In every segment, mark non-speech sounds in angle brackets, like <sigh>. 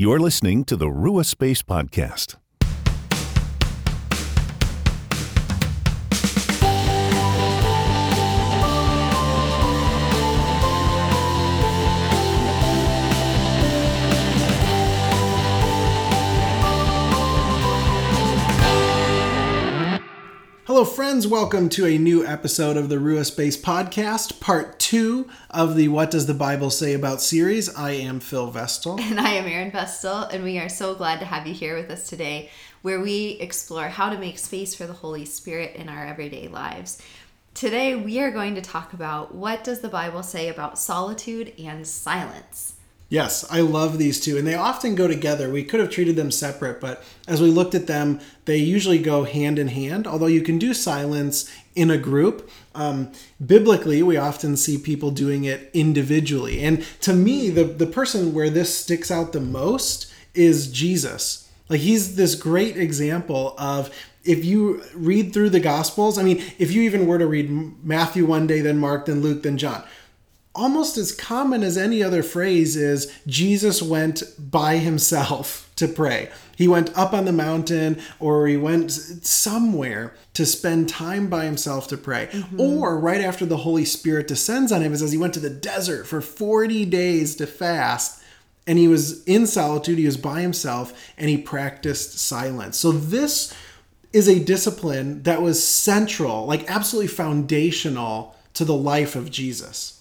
You're listening to the Rua Space Podcast. Hello, friends. Welcome to a new episode of the Rua Space Podcast, part two of the What Does the Bible Say About series. I am Phil Vestal. And I am Erin Vestal, and we are so glad to have you here with us today, where we explore how to make space for the Holy Spirit in our everyday lives. Today, we are going to talk about what does the Bible say about solitude and silence. Yes, I love these two, and they often go together. We could have treated them separate, but as we looked at them, they usually go hand in hand, although you can do silence in a group. Um, biblically, we often see people doing it individually. And to me, the, the person where this sticks out the most is Jesus. Like, he's this great example of if you read through the Gospels, I mean, if you even were to read Matthew one day, then Mark, then Luke, then John almost as common as any other phrase is Jesus went by himself to pray. He went up on the mountain or he went somewhere to spend time by himself to pray. Mm-hmm. Or right after the Holy Spirit descends on him, it says he went to the desert for 40 days to fast. And he was in solitude, he was by himself, and he practiced silence. So, this is a discipline that was central, like absolutely foundational to the life of Jesus.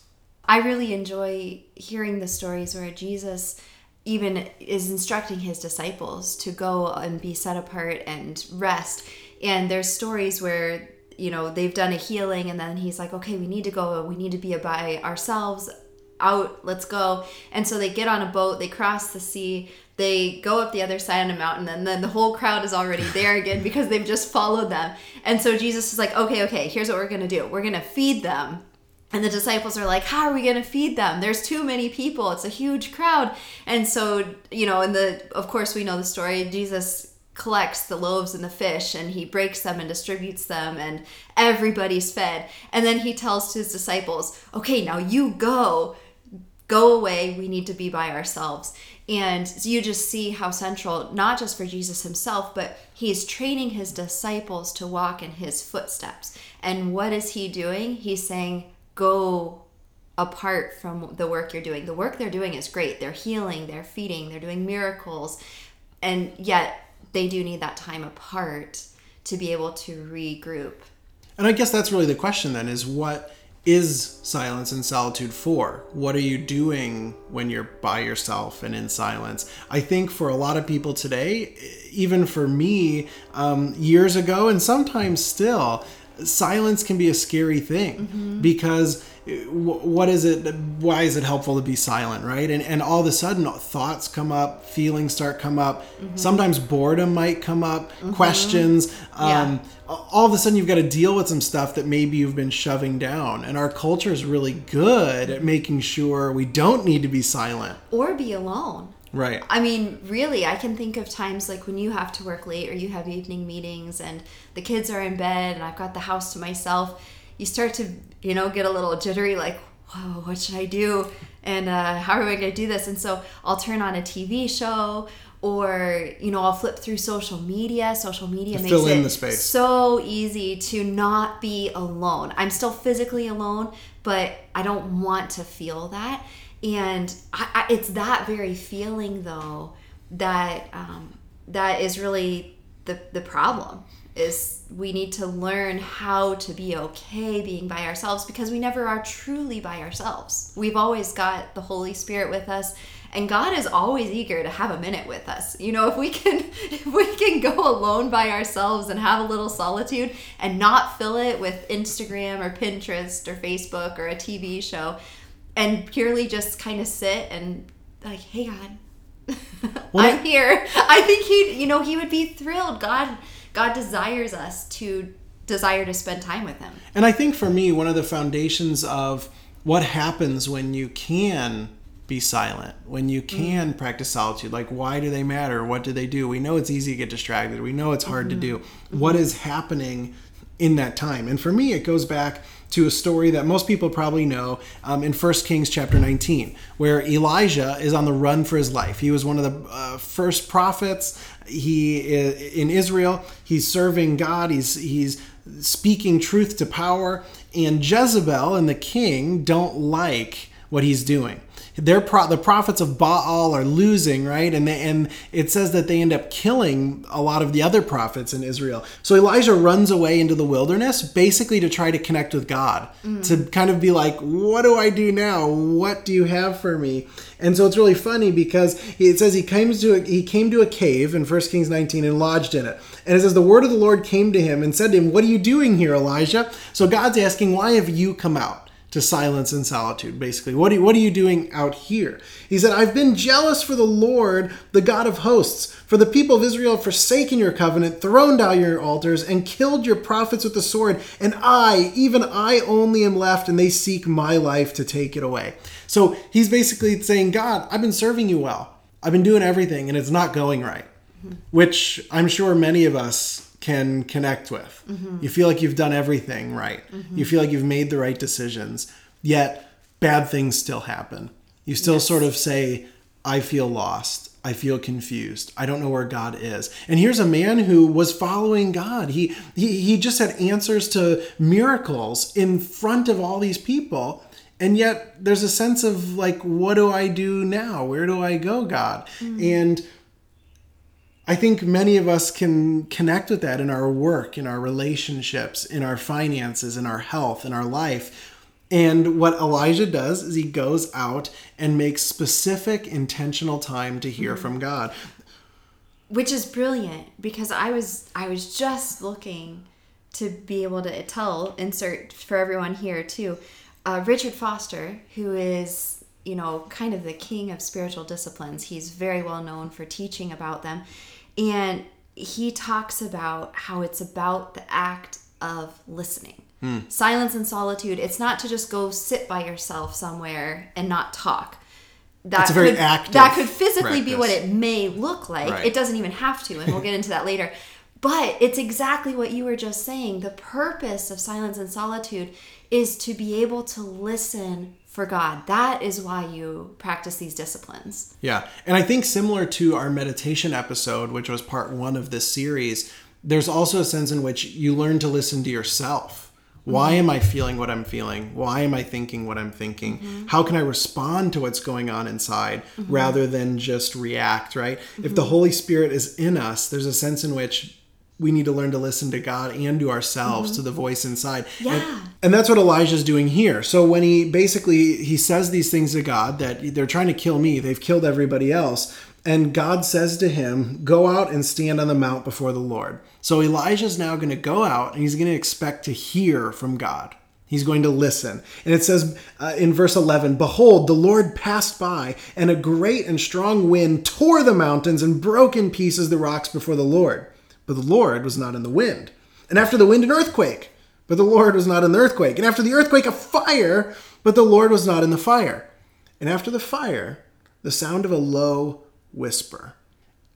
I really enjoy hearing the stories where Jesus even is instructing his disciples to go and be set apart and rest. And there's stories where, you know, they've done a healing and then he's like, okay, we need to go, we need to be by ourselves out, let's go. And so they get on a boat, they cross the sea, they go up the other side of the mountain, and then the whole crowd is already there again <laughs> because they've just followed them. And so Jesus is like, okay, okay, here's what we're gonna do. We're gonna feed them and the disciples are like, How are we going to feed them? There's too many people. It's a huge crowd. And so, you know, in the, of course, we know the story. Jesus collects the loaves and the fish and he breaks them and distributes them and everybody's fed. And then he tells his disciples, Okay, now you go. Go away. We need to be by ourselves. And you just see how central, not just for Jesus himself, but he is training his disciples to walk in his footsteps. And what is he doing? He's saying, go apart from the work you're doing. The work they're doing is great. They're healing, they're feeding, they're doing miracles. And yet they do need that time apart to be able to regroup. And I guess that's really the question then is what is silence and solitude for? What are you doing when you're by yourself and in silence? I think for a lot of people today, even for me um, years ago, and sometimes still, silence can be a scary thing mm-hmm. because what is it why is it helpful to be silent right and and all of a sudden thoughts come up feelings start come up mm-hmm. sometimes boredom might come up mm-hmm. questions um, yeah. all of a sudden you've got to deal with some stuff that maybe you've been shoving down and our culture is really good at making sure we don't need to be silent or be alone Right. I mean, really, I can think of times like when you have to work late or you have evening meetings and the kids are in bed and I've got the house to myself. You start to, you know, get a little jittery like, whoa, what should I do? And uh, how am I going to do this? And so I'll turn on a TV show or you know i'll flip through social media social media to makes fill in it the space. so easy to not be alone i'm still physically alone but i don't want to feel that and I, I, it's that very feeling though that um, that is really the the problem is we need to learn how to be okay being by ourselves because we never are truly by ourselves. We've always got the Holy Spirit with us and God is always eager to have a minute with us. You know, if we can <laughs> if we can go alone by ourselves and have a little solitude and not fill it with Instagram or Pinterest or Facebook or a TV show, and purely just kind of sit and like, hey God, <laughs> well, I'm here. <laughs> I think he, you know, he would be thrilled. God, God desires us to desire to spend time with him. And I think for me, one of the foundations of what happens when you can be silent, when you can mm-hmm. practice solitude, like why do they matter? What do they do? We know it's easy to get distracted. We know it's hard mm-hmm. to do. Mm-hmm. What is happening in that time? And for me, it goes back to a story that most people probably know um, in 1 Kings chapter 19, where Elijah is on the run for his life. He was one of the uh, first prophets. He in Israel. He's serving God. He's he's speaking truth to power. And Jezebel and the king don't like what he's doing their pro- the prophets of Baal are losing, right? And they, and it says that they end up killing a lot of the other prophets in Israel. So Elijah runs away into the wilderness basically to try to connect with God, mm. to kind of be like, "What do I do now? What do you have for me?" And so it's really funny because it says he came to a, he came to a cave in 1 Kings 19 and lodged in it. And it says the word of the Lord came to him and said to him, "What are you doing here, Elijah?" So God's asking, "Why have you come out?" To silence and solitude, basically. What are, what are you doing out here? He said, I've been jealous for the Lord, the God of hosts. For the people of Israel have forsaken your covenant, thrown down your altars, and killed your prophets with the sword. And I, even I only am left, and they seek my life to take it away. So he's basically saying, God, I've been serving you well. I've been doing everything, and it's not going right. Mm-hmm. Which I'm sure many of us can connect with. Mm-hmm. You feel like you've done everything right. Mm-hmm. You feel like you've made the right decisions, yet bad things still happen. You still yes. sort of say, I feel lost. I feel confused. I don't know where God is. And here's a man who was following God. He he he just had answers to miracles in front of all these people. And yet there's a sense of like what do I do now? Where do I go, God? Mm-hmm. And I think many of us can connect with that in our work, in our relationships, in our finances, in our health, in our life. And what Elijah does is he goes out and makes specific intentional time to hear mm-hmm. from God. Which is brilliant because I was I was just looking to be able to tell insert for everyone here too. Uh, Richard Foster, who is you know kind of the king of spiritual disciplines, he's very well known for teaching about them and he talks about how it's about the act of listening. Hmm. Silence and solitude. It's not to just go sit by yourself somewhere and not talk. That could, That could physically practice. be what it may look like. Right. It doesn't even have to, and we'll get into that later. But it's exactly what you were just saying. The purpose of silence and solitude is to be able to listen for God. That is why you practice these disciplines. Yeah. And I think similar to our meditation episode, which was part one of this series, there's also a sense in which you learn to listen to yourself. Why am I feeling what I'm feeling? Why am I thinking what I'm thinking? Mm-hmm. How can I respond to what's going on inside mm-hmm. rather than just react, right? Mm-hmm. If the Holy Spirit is in us, there's a sense in which we need to learn to listen to God and to ourselves, mm-hmm. to the voice inside. Yeah. And, and that's what Elijah's doing here. So when he basically he says these things to God that they're trying to kill me, they've killed everybody else. And God says to him, Go out and stand on the mount before the Lord. So Elijah's now going to go out and he's going to expect to hear from God. He's going to listen. And it says uh, in verse 11 Behold, the Lord passed by, and a great and strong wind tore the mountains and broke in pieces the rocks before the Lord but the Lord was not in the wind. And after the wind, an earthquake, but the Lord was not in the earthquake. And after the earthquake, a fire, but the Lord was not in the fire. And after the fire, the sound of a low whisper.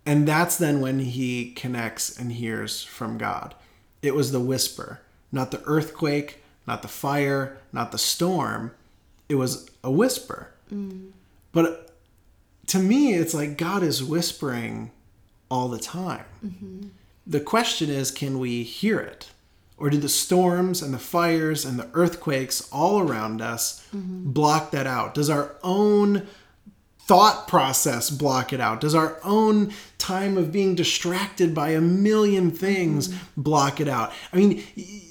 And that's then when he connects and hears from God. It was the whisper, not the earthquake, not the fire, not the storm. It was a whisper. Mm. But to me, it's like God is whispering all the time. Mm-hmm. The question is can we hear it? Or do the storms and the fires and the earthquakes all around us mm-hmm. block that out? Does our own thought process block it out? Does our own time of being distracted by a million things mm-hmm. block it out? I mean,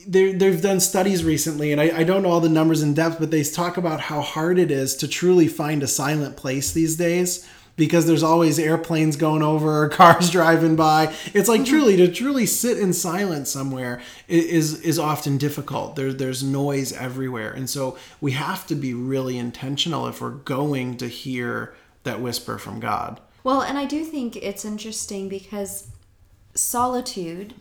they've done studies recently, and I, I, don't know all the numbers in depth, but they talk about how hard it is to truly find a silent place these days because there's always airplanes going over, <laughs> cars driving by. It's like mm-hmm. truly to truly sit in silence somewhere is is often difficult. There, there's noise everywhere, and so we have to be really intentional if we're going to hear that whisper from God. Well, and I do think it's interesting because solitude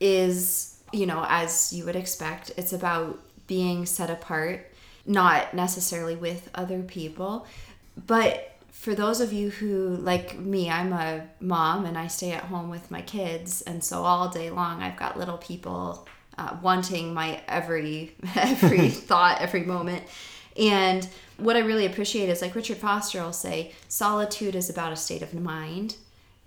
is, you know, as you would expect, it's about being set apart, not necessarily with other people, but for those of you who like me i'm a mom and i stay at home with my kids and so all day long i've got little people uh, wanting my every <laughs> every <laughs> thought, every moment. And what I really appreciate is like Richard Foster will say, solitude is about a state of mind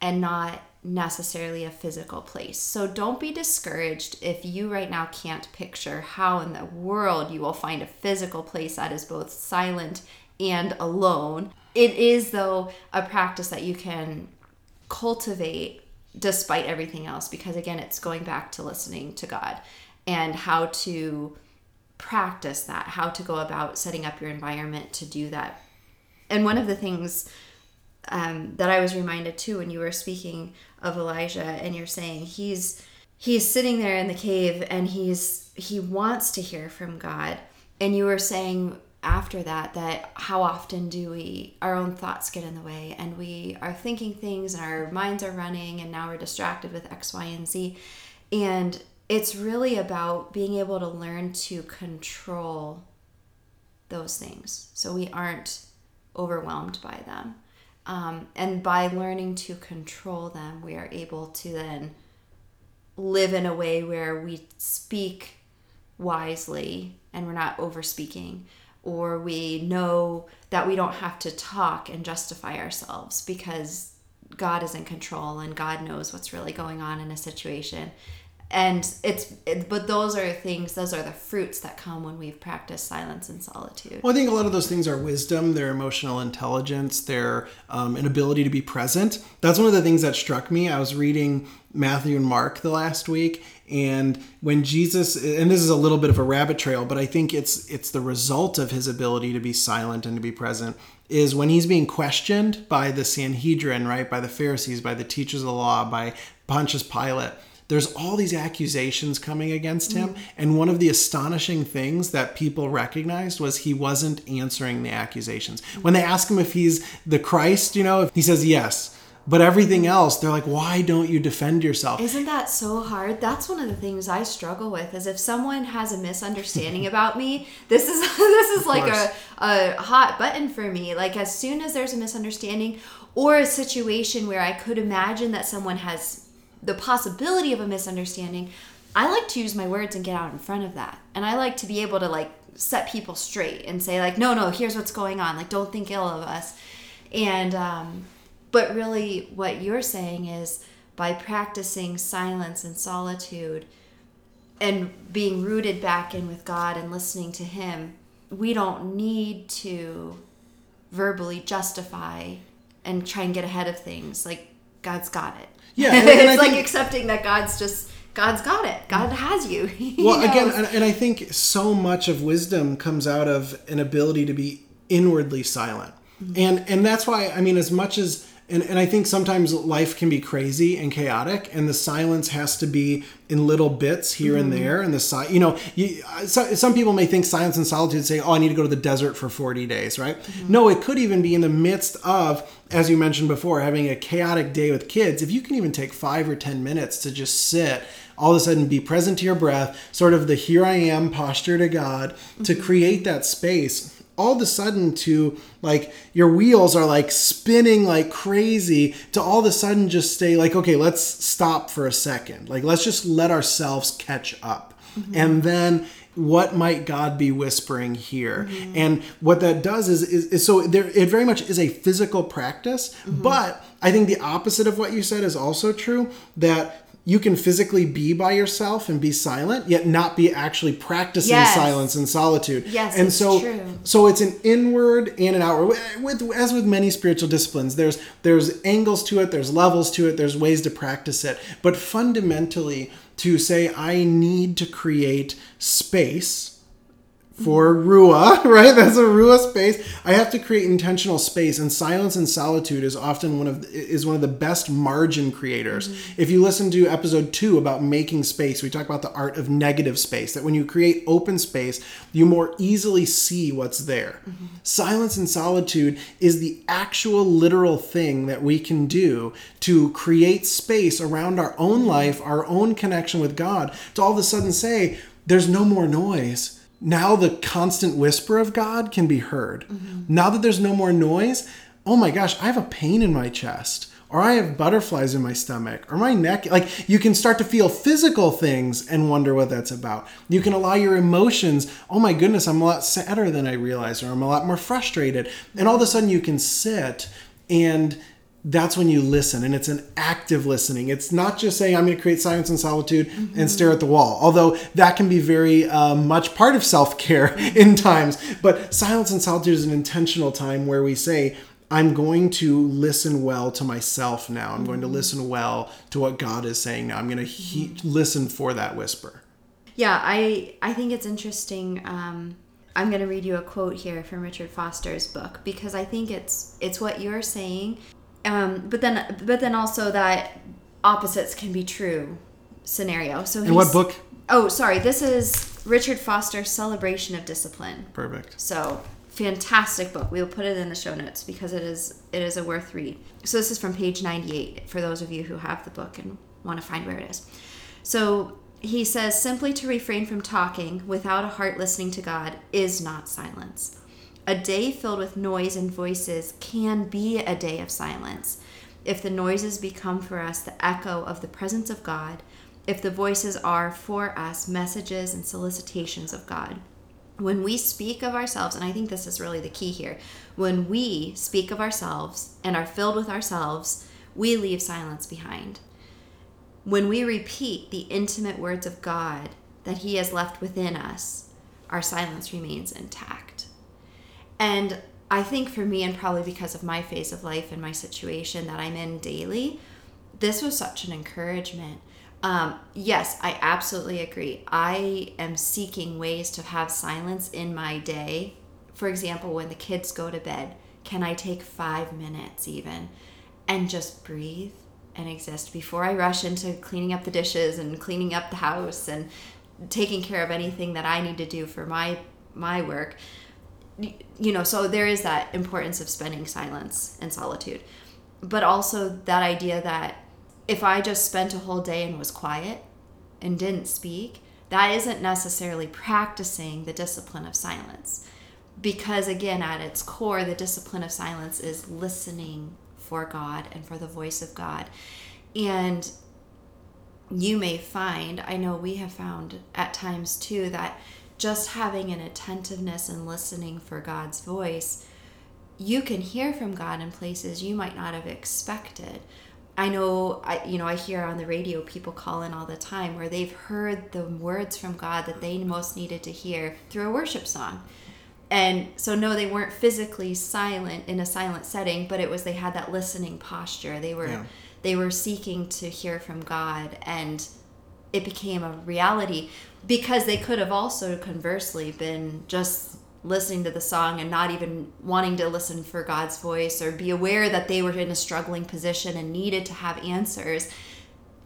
and not necessarily a physical place. So don't be discouraged if you right now can't picture how in the world you will find a physical place that is both silent and alone. It is, though, a practice that you can cultivate despite everything else because, again, it's going back to listening to God and how to practice that, how to go about setting up your environment to do that. And one of the things um, that I was reminded too when you were speaking of Elijah and you're saying he's he's sitting there in the cave and he's he wants to hear from God and you were saying after that that how often do we our own thoughts get in the way and we are thinking things and our minds are running and now we're distracted with x y and z. And it's really about being able to learn to control those things so we aren't overwhelmed by them. Um, and by learning to control them, we are able to then live in a way where we speak wisely and we're not over speaking, or we know that we don't have to talk and justify ourselves because God is in control and God knows what's really going on in a situation and it's it, but those are things those are the fruits that come when we've practiced silence and solitude. Well i think a lot of those things are wisdom their emotional intelligence their um, an ability to be present. That's one of the things that struck me. I was reading matthew and mark the last week and when jesus and this is a little bit of a rabbit trail but i think it's it's the result of his ability to be silent and to be present is when he's being questioned by the sanhedrin right? By the pharisees by the teachers of the law by pontius pilate there's all these accusations coming against him. Mm. And one of the astonishing things that people recognized was he wasn't answering the accusations. When they ask him if he's the Christ, you know, he says yes. But everything else, they're like, why don't you defend yourself? Isn't that so hard? That's one of the things I struggle with. Is if someone has a misunderstanding <laughs> about me, this is <laughs> this is like a, a hot button for me. Like as soon as there's a misunderstanding or a situation where I could imagine that someone has the possibility of a misunderstanding, I like to use my words and get out in front of that. And I like to be able to like set people straight and say like, no, no, here's what's going on. Like, don't think ill of us. And um, but really, what you're saying is by practicing silence and solitude and being rooted back in with God and listening to Him, we don't need to verbally justify and try and get ahead of things. Like God's got it. Yeah, <laughs> and, and it's like accepting that God's just God's got it. God has you. <laughs> well, again, and I think so much of wisdom comes out of an ability to be inwardly silent, mm-hmm. and and that's why I mean, as much as and, and I think sometimes life can be crazy and chaotic, and the silence has to be in little bits here mm-hmm. and there. And the si- you know, you, so, some people may think silence and solitude say, "Oh, I need to go to the desert for forty days," right? Mm-hmm. No, it could even be in the midst of, as you mentioned before, having a chaotic day with kids. If you can even take five or ten minutes to just sit all of a sudden be present to your breath, sort of the here I am posture to God, mm-hmm. to create that space all of a sudden to like your wheels are like spinning like crazy to all of a sudden just stay like okay let's stop for a second like let's just let ourselves catch up mm-hmm. and then what might god be whispering here mm-hmm. and what that does is, is, is, so there it very much is a physical practice mm-hmm. but i think the opposite of what you said is also true that you can physically be by yourself and be silent yet not be actually practicing yes. silence and solitude yes and so true. so it's an inward and an outward with as with many spiritual disciplines there's there's angles to it there's levels to it there's ways to practice it but fundamentally to say i need to create space for Rua, <laughs> right? That's a Rua space. I have to create intentional space, and silence and solitude is often one of is one of the best margin creators. Mm-hmm. If you listen to episode two about making space, we talk about the art of negative space. That when you create open space, you more easily see what's there. Mm-hmm. Silence and solitude is the actual literal thing that we can do to create space around our own mm-hmm. life, our own connection with God. To all of a sudden say, "There's no more noise." Now the constant whisper of God can be heard. Mm-hmm. Now that there's no more noise, oh my gosh, I have a pain in my chest or I have butterflies in my stomach, or my neck. Like you can start to feel physical things and wonder what that's about. You can allow your emotions, oh my goodness, I'm a lot sadder than I realized, or I'm a lot more frustrated. And all of a sudden you can sit and that's when you listen and it's an active listening it's not just saying i'm going to create silence and solitude mm-hmm. and stare at the wall although that can be very uh, much part of self-care <laughs> in times but silence and solitude is an intentional time where we say i'm going to listen well to myself now i'm mm-hmm. going to mm-hmm. listen well to what god is saying now i'm going to he- mm-hmm. listen for that whisper yeah i i think it's interesting um I'm going to read you a quote here from Richard Foster's book because I think it's it's what you're saying um, but then, but then also that opposites can be true scenario. So, and what book? Oh, sorry. This is Richard Foster's Celebration of Discipline. Perfect. So, fantastic book. We'll put it in the show notes because it is it is a worth read. So, this is from page 98 for those of you who have the book and want to find where it is. So, he says simply to refrain from talking without a heart listening to God is not silence. A day filled with noise and voices can be a day of silence. If the noises become for us the echo of the presence of God, if the voices are for us messages and solicitations of God. When we speak of ourselves, and I think this is really the key here, when we speak of ourselves and are filled with ourselves, we leave silence behind. When we repeat the intimate words of God that He has left within us, our silence remains intact. And I think for me, and probably because of my phase of life and my situation that I'm in daily, this was such an encouragement. Um, yes, I absolutely agree. I am seeking ways to have silence in my day. For example, when the kids go to bed, can I take five minutes even and just breathe and exist before I rush into cleaning up the dishes and cleaning up the house and taking care of anything that I need to do for my my work? You know, so there is that importance of spending silence and solitude. But also that idea that if I just spent a whole day and was quiet and didn't speak, that isn't necessarily practicing the discipline of silence. Because again, at its core, the discipline of silence is listening for God and for the voice of God. And you may find, I know we have found at times too, that just having an attentiveness and listening for God's voice, you can hear from God in places you might not have expected. I know, I you know, I hear on the radio people call in all the time where they've heard the words from God that they most needed to hear through a worship song. And so no, they weren't physically silent in a silent setting, but it was they had that listening posture. They were yeah. they were seeking to hear from God and it became a reality because they could have also conversely been just listening to the song and not even wanting to listen for God's voice or be aware that they were in a struggling position and needed to have answers.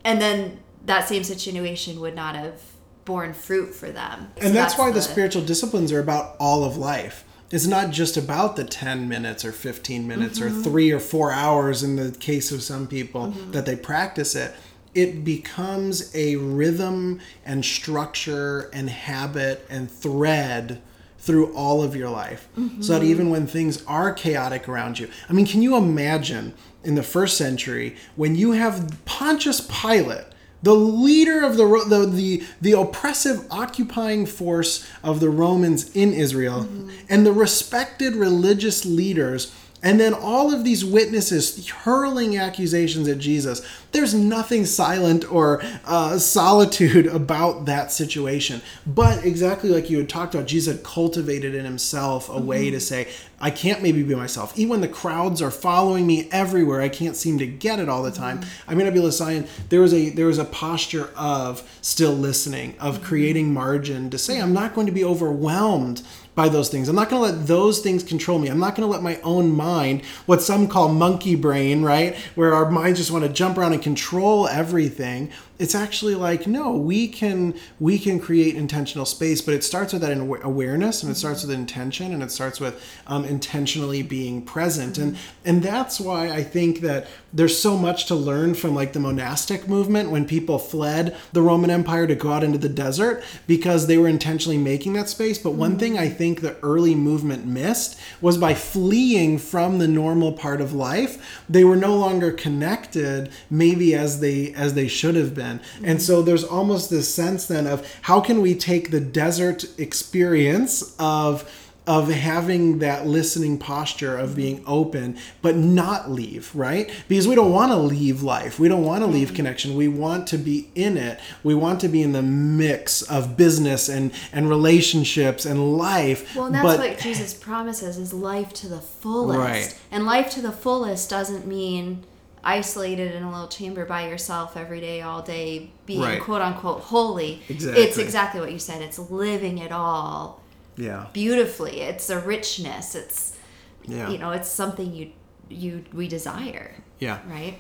And then that same situation would not have borne fruit for them. And so that's, that's, why the, the spiritual disciplines are about all of life. It's not just about the 10 minutes or 15 minutes mm-hmm. or three or four hours in the case of some people mm-hmm. that they practice it it becomes a rhythm and structure and habit and thread through all of your life mm-hmm. so that even when things are chaotic around you i mean can you imagine in the first century when you have pontius pilate the leader of the, the the the, oppressive occupying force of the romans in israel mm-hmm. and the respected religious leaders and then all of these witnesses hurling accusations at Jesus. There's nothing silent or uh, solitude <laughs> about that situation. But exactly like you had talked about, Jesus had cultivated in himself a mm-hmm. way to say, I can't maybe be myself. Even when the crowds are following me everywhere, I can't seem to get it all the time. Mm-hmm. I may not be to sign. There was a there was a posture of still listening, of mm-hmm. creating margin to say, I'm not going to be overwhelmed by those things. I'm not going to let those things control me. I'm not going to let my own mind, what some call monkey brain, right, where our minds just want to jump around and control everything. It's actually like no, we can we can create intentional space, but it starts with that awareness and it starts with intention and it starts with um, intentionally being present and and that's why I think that there's so much to learn from like the monastic movement when people fled the Roman Empire to go out into the desert because they were intentionally making that space. But one thing I think the early movement missed was by fleeing from the normal part of life, they were no longer connected maybe as they as they should have been. And so there's almost this sense then of how can we take the desert experience of of having that listening posture of being open but not leave right? Because we don't want to leave life. We don't want to leave connection. We want to be in it. We want to be in the mix of business and and relationships and life Well, and that's but what Jesus promises is life to the fullest. Right. And life to the fullest doesn't mean isolated in a little chamber by yourself every day, all day, being Right. quote unquote holy. Exactly. It's exactly what you said. It's living it all yeah beautifully. It's a richness. It's yeah you know, it's something you you we desire, yeah right?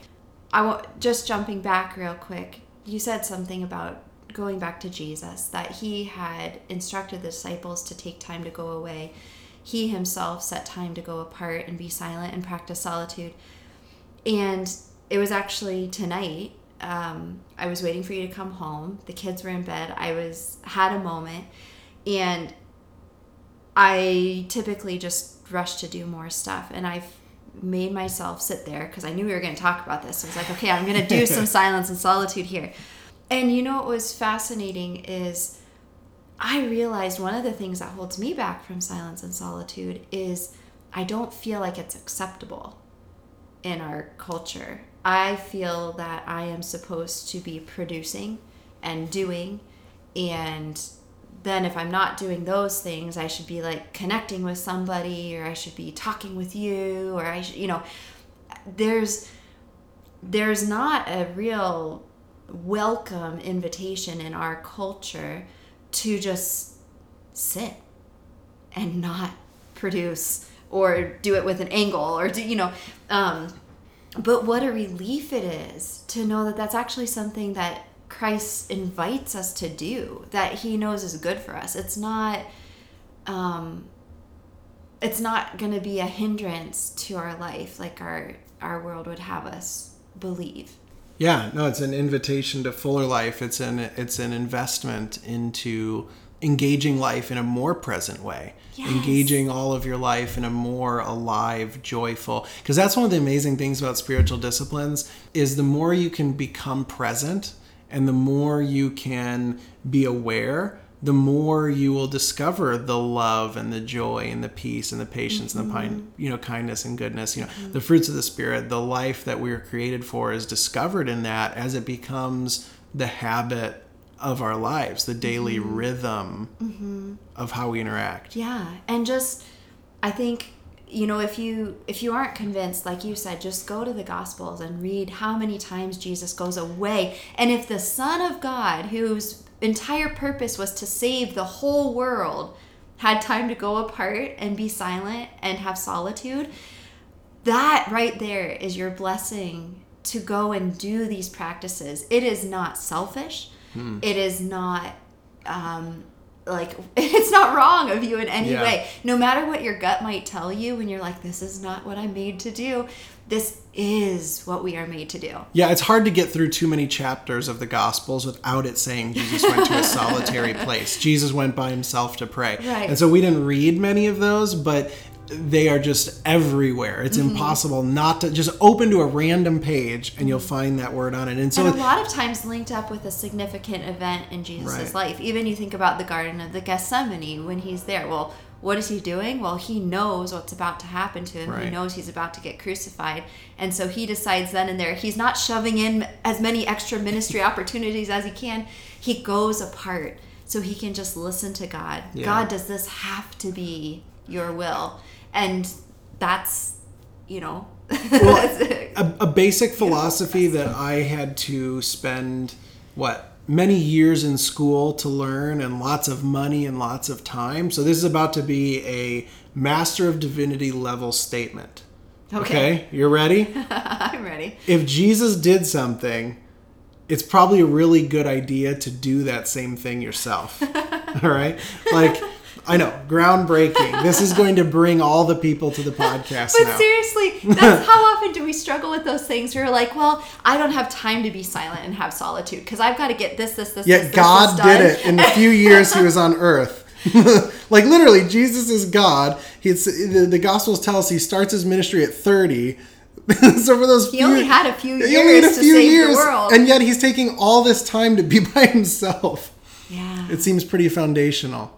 I want just jumping back real quick. You said something about going back to Jesus that he had instructed the disciples to take time to go away. He himself set time to go apart and be silent and practice solitude. And it was actually tonight. Um, I was waiting for you to come home. The kids were in bed. I was had a moment, and I typically just rush to do more stuff, and I've made myself sit there because I knew we were going to talk about this. I was like, okay, I'm going to do <laughs> some silence and solitude here. And you know what was fascinating is I realized one of the things that holds me back from silence and solitude is I don't feel like it's acceptable in our culture. I feel that I am supposed to be producing and doing and then if I'm not doing those things, I should be like connecting with somebody or I should be talking with you or I should, you know, there's there's not a real welcome invitation in our culture to just sit and not produce or do it with an angle or do you know um, but what a relief it is to know that that's actually something that christ invites us to do that he knows is good for us it's not um, it's not going to be a hindrance to our life like our our world would have us believe Yeah, no, it's an invitation to fuller life. It's an it's an investment into engaging life in a more present way. Yes. Engaging all of your life in a more alive, joyful. Because that's one of the amazing things about spiritual disciplines is the more you can become present and the more you can be aware, the more you will discover the love and the joy and the peace and the patience and the pine, mm-hmm. you know, kindness and goodness. You know, the fruits of the spirit, the life that we were created for, is discovered in that as it becomes the habit of our lives, the daily mm-hmm. rhythm mm-hmm. of how we interact. Yeah, and just I think you know if you if you aren't convinced like you said just go to the gospels and read how many times Jesus goes away. And if the son of God whose entire purpose was to save the whole world had time to go apart and be silent and have solitude that right there is your blessing to go and do these practices. It is not selfish it is not um, like <laughs> it's not wrong of you in any Yeah. way no matter what your gut might tell you when you're like this is not what i'm made to do this is what we are made to do Yeah, it's hard to get through too many chapters of the Gospels without it saying Jesus went to a <laughs> solitary place. Jesus went by himself to pray. Right. And so we didn't read many of those, but they are just everywhere. It's Mm-hmm. impossible not to just open to a random page and you'll find that word on it. And so and a lot of times linked up with a significant event in Jesus' Right. life. Even you think about the Garden of the Gethsemane when he's there. Well, what is he doing? Well, he knows what's about to happen to him. He knows he's about to get crucified. And so he decides then and there, he's not shoving in as many extra ministry <laughs> opportunities as he can. He goes apart so he can just listen to God. Yeah. God, does this have to be your will? And that's, you know, well, <laughs> a, a basic philosophy that I had to spend what many years in school to learn and lots of money and lots of time. So this is about to be a master of divinity level statement. Okay. you're ready? <laughs> I'm ready. if Jesus did something, it's probably a really good idea to do that same thing yourself. <laughs> All right? Like I know, groundbreaking. <laughs> this is going to bring all the people to the <laughs> podcast But now. seriously, that's how often do we struggle with those things? Where we're like, well, I don't have time to be silent and have solitude because I've got to get this, this, this. this, Yet this, God this did it in the few years he was on <laughs> earth. like literally, Jesus is God. He's the, the Gospels tell us he starts his ministry at thirty. so for those few He few, only had a few he only had years to save the world. and yet he's taking all this time to be by himself. Yeah. It seems pretty foundational.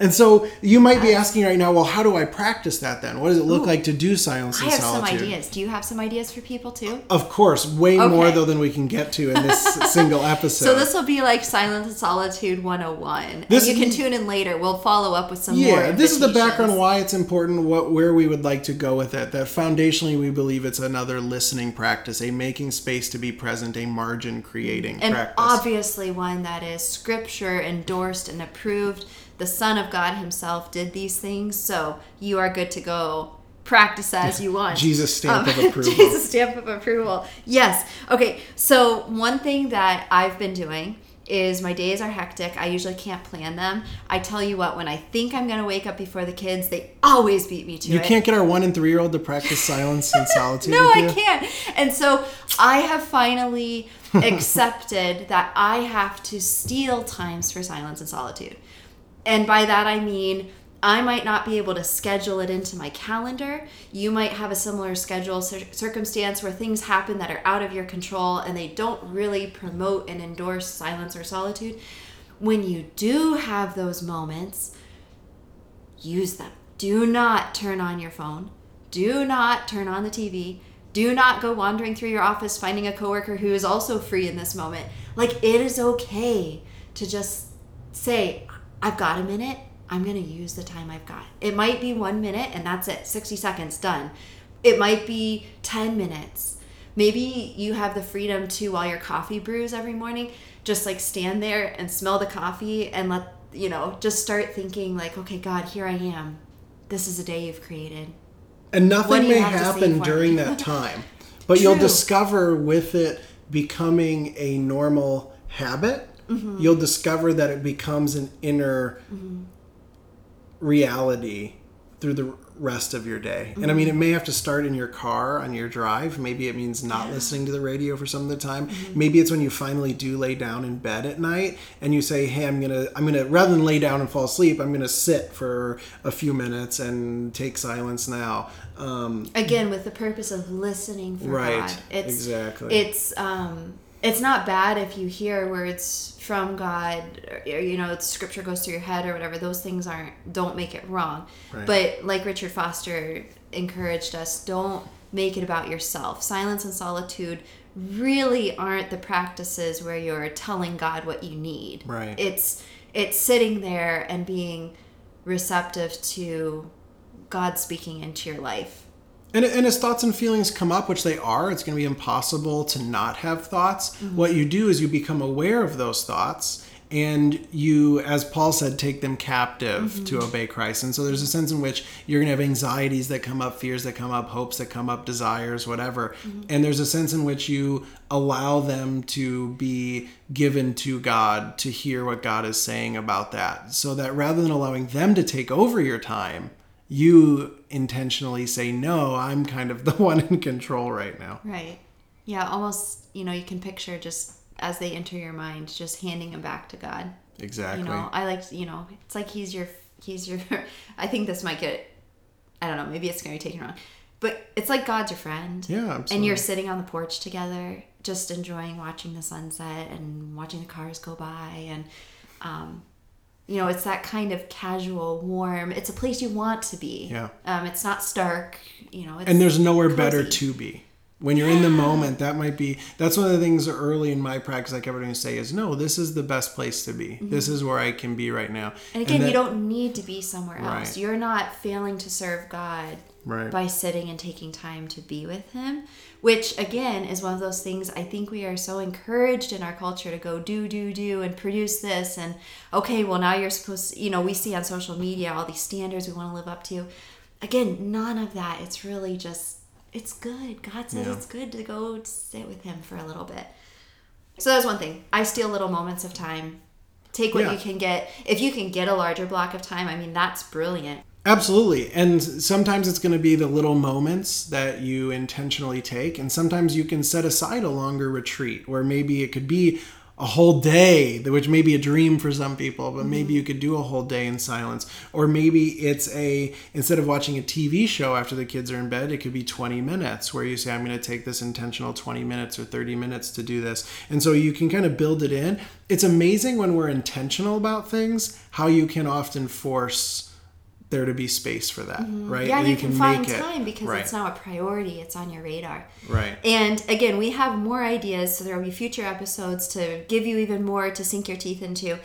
And so you might be asking right now, well, how do I practice that then? What does it look Ooh. like to do silence I and have solitude? some ideas. Do you have some ideas for people too? Of course, way more though than we can get to in this <laughs> single episode. So this will be like Silence oh and Solitude 101. This- and you can tune in later. We'll follow up with some more. yeah, this is the background why it's important, what where we would like to go with it. That foundationally, we believe it's another listening practice, a making space to be present, a margin creating And practice. obviously one that is scripture endorsed and approved. The Son of God himself did these things, so you are good to go. Practice as you want. Jesus stamp um, of <laughs> approval. Jesus stamp of approval. Yes. Okay. So one thing that I've been doing is my days are hectic. I usually can't plan them. I tell you what, when I think I'm gonna wake up before the kids, they always beat me to you it. You can't get our one and three year old to practice silence and <laughs> solitude. No, I can't. And so I have finally <laughs> accepted that I have to steal times for silence and solitude. And by that I mean I might not be able to schedule it into my calendar. You might have a similar schedule cir- circumstance where things happen that are out of your control and they don't really promote and endorse silence or solitude. When you do have those moments, use them. Do not turn on your phone. Do not turn on the TV. Do not go wandering through your office finding a coworker who is also free in this moment. Like it is okay to just say, I've got a minute. I'm going to use the time I've got. It might be 1 minute and that's it. 60 seconds done. It might be 10 minutes. Maybe you have the freedom to while your coffee brews every morning, just like stand there and smell the coffee and let, you know, just start thinking like, okay, God, here I am. This is a day you've created. And nothing may have to say happen during that <laughs> time. But you'll discover with it becoming a normal habit, Mm-hmm. you'll discover that it becomes an inner Mm-hmm. reality through the rest of your day. And I mean, it may have to start in your car on your drive. Maybe it means not listening to the radio for some of the time. Mm-hmm. Maybe it's when you finally do lay down in bed at night and you say, "Hey, I'm going to I'm going to rather than lay down and fall asleep, I'm going to sit for a few minutes and take silence now." Um, again with the purpose of listening for Right, God. It's exactly. It's um it's not bad if you hear words from God or, you know scripture goes through your head or whatever. Those things aren't don't make it wrong. Right. But like Richard Foster encouraged us, don't make it about yourself. Silence and solitude really aren't the practices where you're telling God what you need. Right. It's it's sitting there and being receptive to God speaking into your life. And, and as thoughts and feelings come up, which they are, it's going to be impossible to not have thoughts. Mm-hmm. What you do is you become aware of those thoughts and you, as Paul said, take them captive Mm-hmm. to obey Christ. And so there's a sense in which you're going to have anxieties that come up, fears that come up, hopes that come up, desires, whatever. Mm-hmm. And there's a sense in which you allow them to be given to God to hear what God is saying about that. So that rather than allowing them to take over your time, you intentionally say no i'm kind of the <laughs> one in control right now Right. Yeah, almost, you know, you can picture just as they enter your mind, just handing them back to God. exactly You know, I like, you know, it's like he's your, he's your, <laughs> I think this might get, I don't know, maybe it's going to be taken wrong, but it's like God's your friend. Yeah, absolutely. And you're sitting on the porch together, just enjoying watching the sunset and watching the cars go by. And, um, you know, it's that kind of casual, warm, it's a place you want to be. Yeah. Um, it's not stark, you know, it's and there's nowhere better to be when you're in the moment that might be that's one of the things early in my practice i kept everyone to say is no this is the best place to be this is where i can be right now Mm-hmm. And again, that- you don't need to be somewhere else. You're not failing to serve God Right. by sitting and taking time to be with Him, which again is one of those things I think we are so encouraged in our culture to go do, do, do, and produce this. And okay, well, now you're supposed to, you know, we see on social media all these standards we want to live up to. Again, none of that. It's really just, it's good. God says Yeah. it's good to go sit with Him for a little bit. So that's one thing. I steal little moments of time take what Yeah. you can get. If you can get a larger block of time, I mean, that's brilliant. Absolutely. And sometimes it's going to be the little moments that you intentionally take. And sometimes you can set aside a longer retreat where maybe it could be a whole day, which may be a dream for some people, but mm-hmm. maybe you could do a whole day in silence. Or maybe it's a, instead of watching a TV show after the kids are in bed, it could be 20 minutes where you say, I'm going to take this intentional 20 minutes or 30 minutes to do this. And so you can kind of build it in. It's amazing when we're intentional about things, how you can often force there to be space for that, right? Mm-hmm. Yeah, And you, can, find make it- time because right, it's now a priority. It's on your radar. right. And again, we have more ideas, so there will be future episodes to give you even more to sink your teeth into.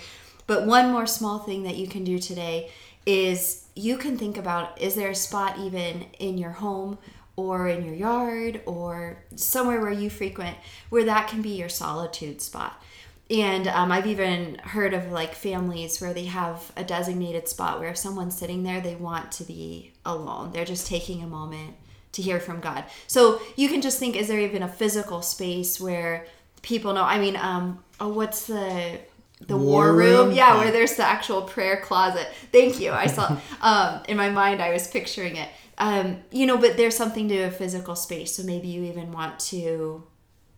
But one more small thing that you can do today is you can think about is there a spot even in your home or in your yard or somewhere where you frequent where that can be your solitude spot? And um, I've even heard of like families where they have a designated spot where if someone's sitting there, they want to be alone. They're just taking a moment to hear from God. So you can just think, is there even a physical space where people know? I mean, um, oh, what's the the war, War room? room? Yeah, Yeah. where there's the actual prayer closet. Thank you. I saw <laughs> um, in my mind, I was picturing it. Um, you know, but there's something to a physical space. So maybe you even want to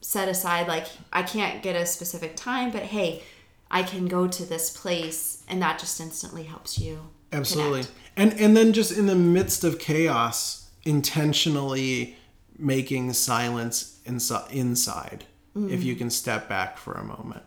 set aside like I can't get a specific time, but hey, I can go to this place, and that just instantly helps you. Absolutely. connect. And and then just in the midst of chaos, intentionally making silence insi- inside if you mm-hmm. can step back for a moment.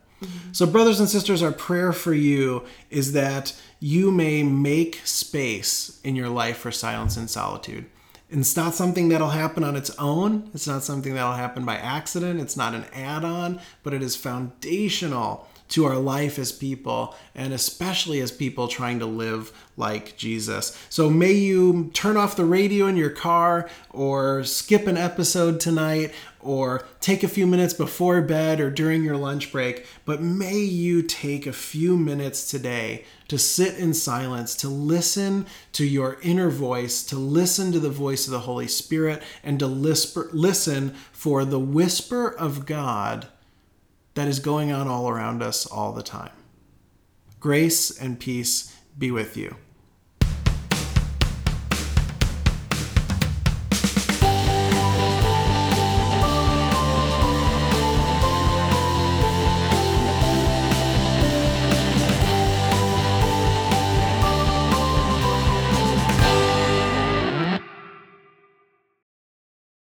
So brothers and sisters, our prayer for you is that you may make space in your life for silence and solitude. It's not something that'll happen on its own. It's not something that'll happen by accident. It's not an add-on, but it is foundational to our life as people and especially as people trying to live like Jesus. So may you turn off the radio in your car or skip an episode tonight or take a few minutes before bed or during your lunch break, but may you take a few minutes today to sit in silence, to listen to your inner voice, to listen to the voice of the Holy Spirit, and to listen for the whisper of God that is going on all around us all the time. Grace and peace be with you.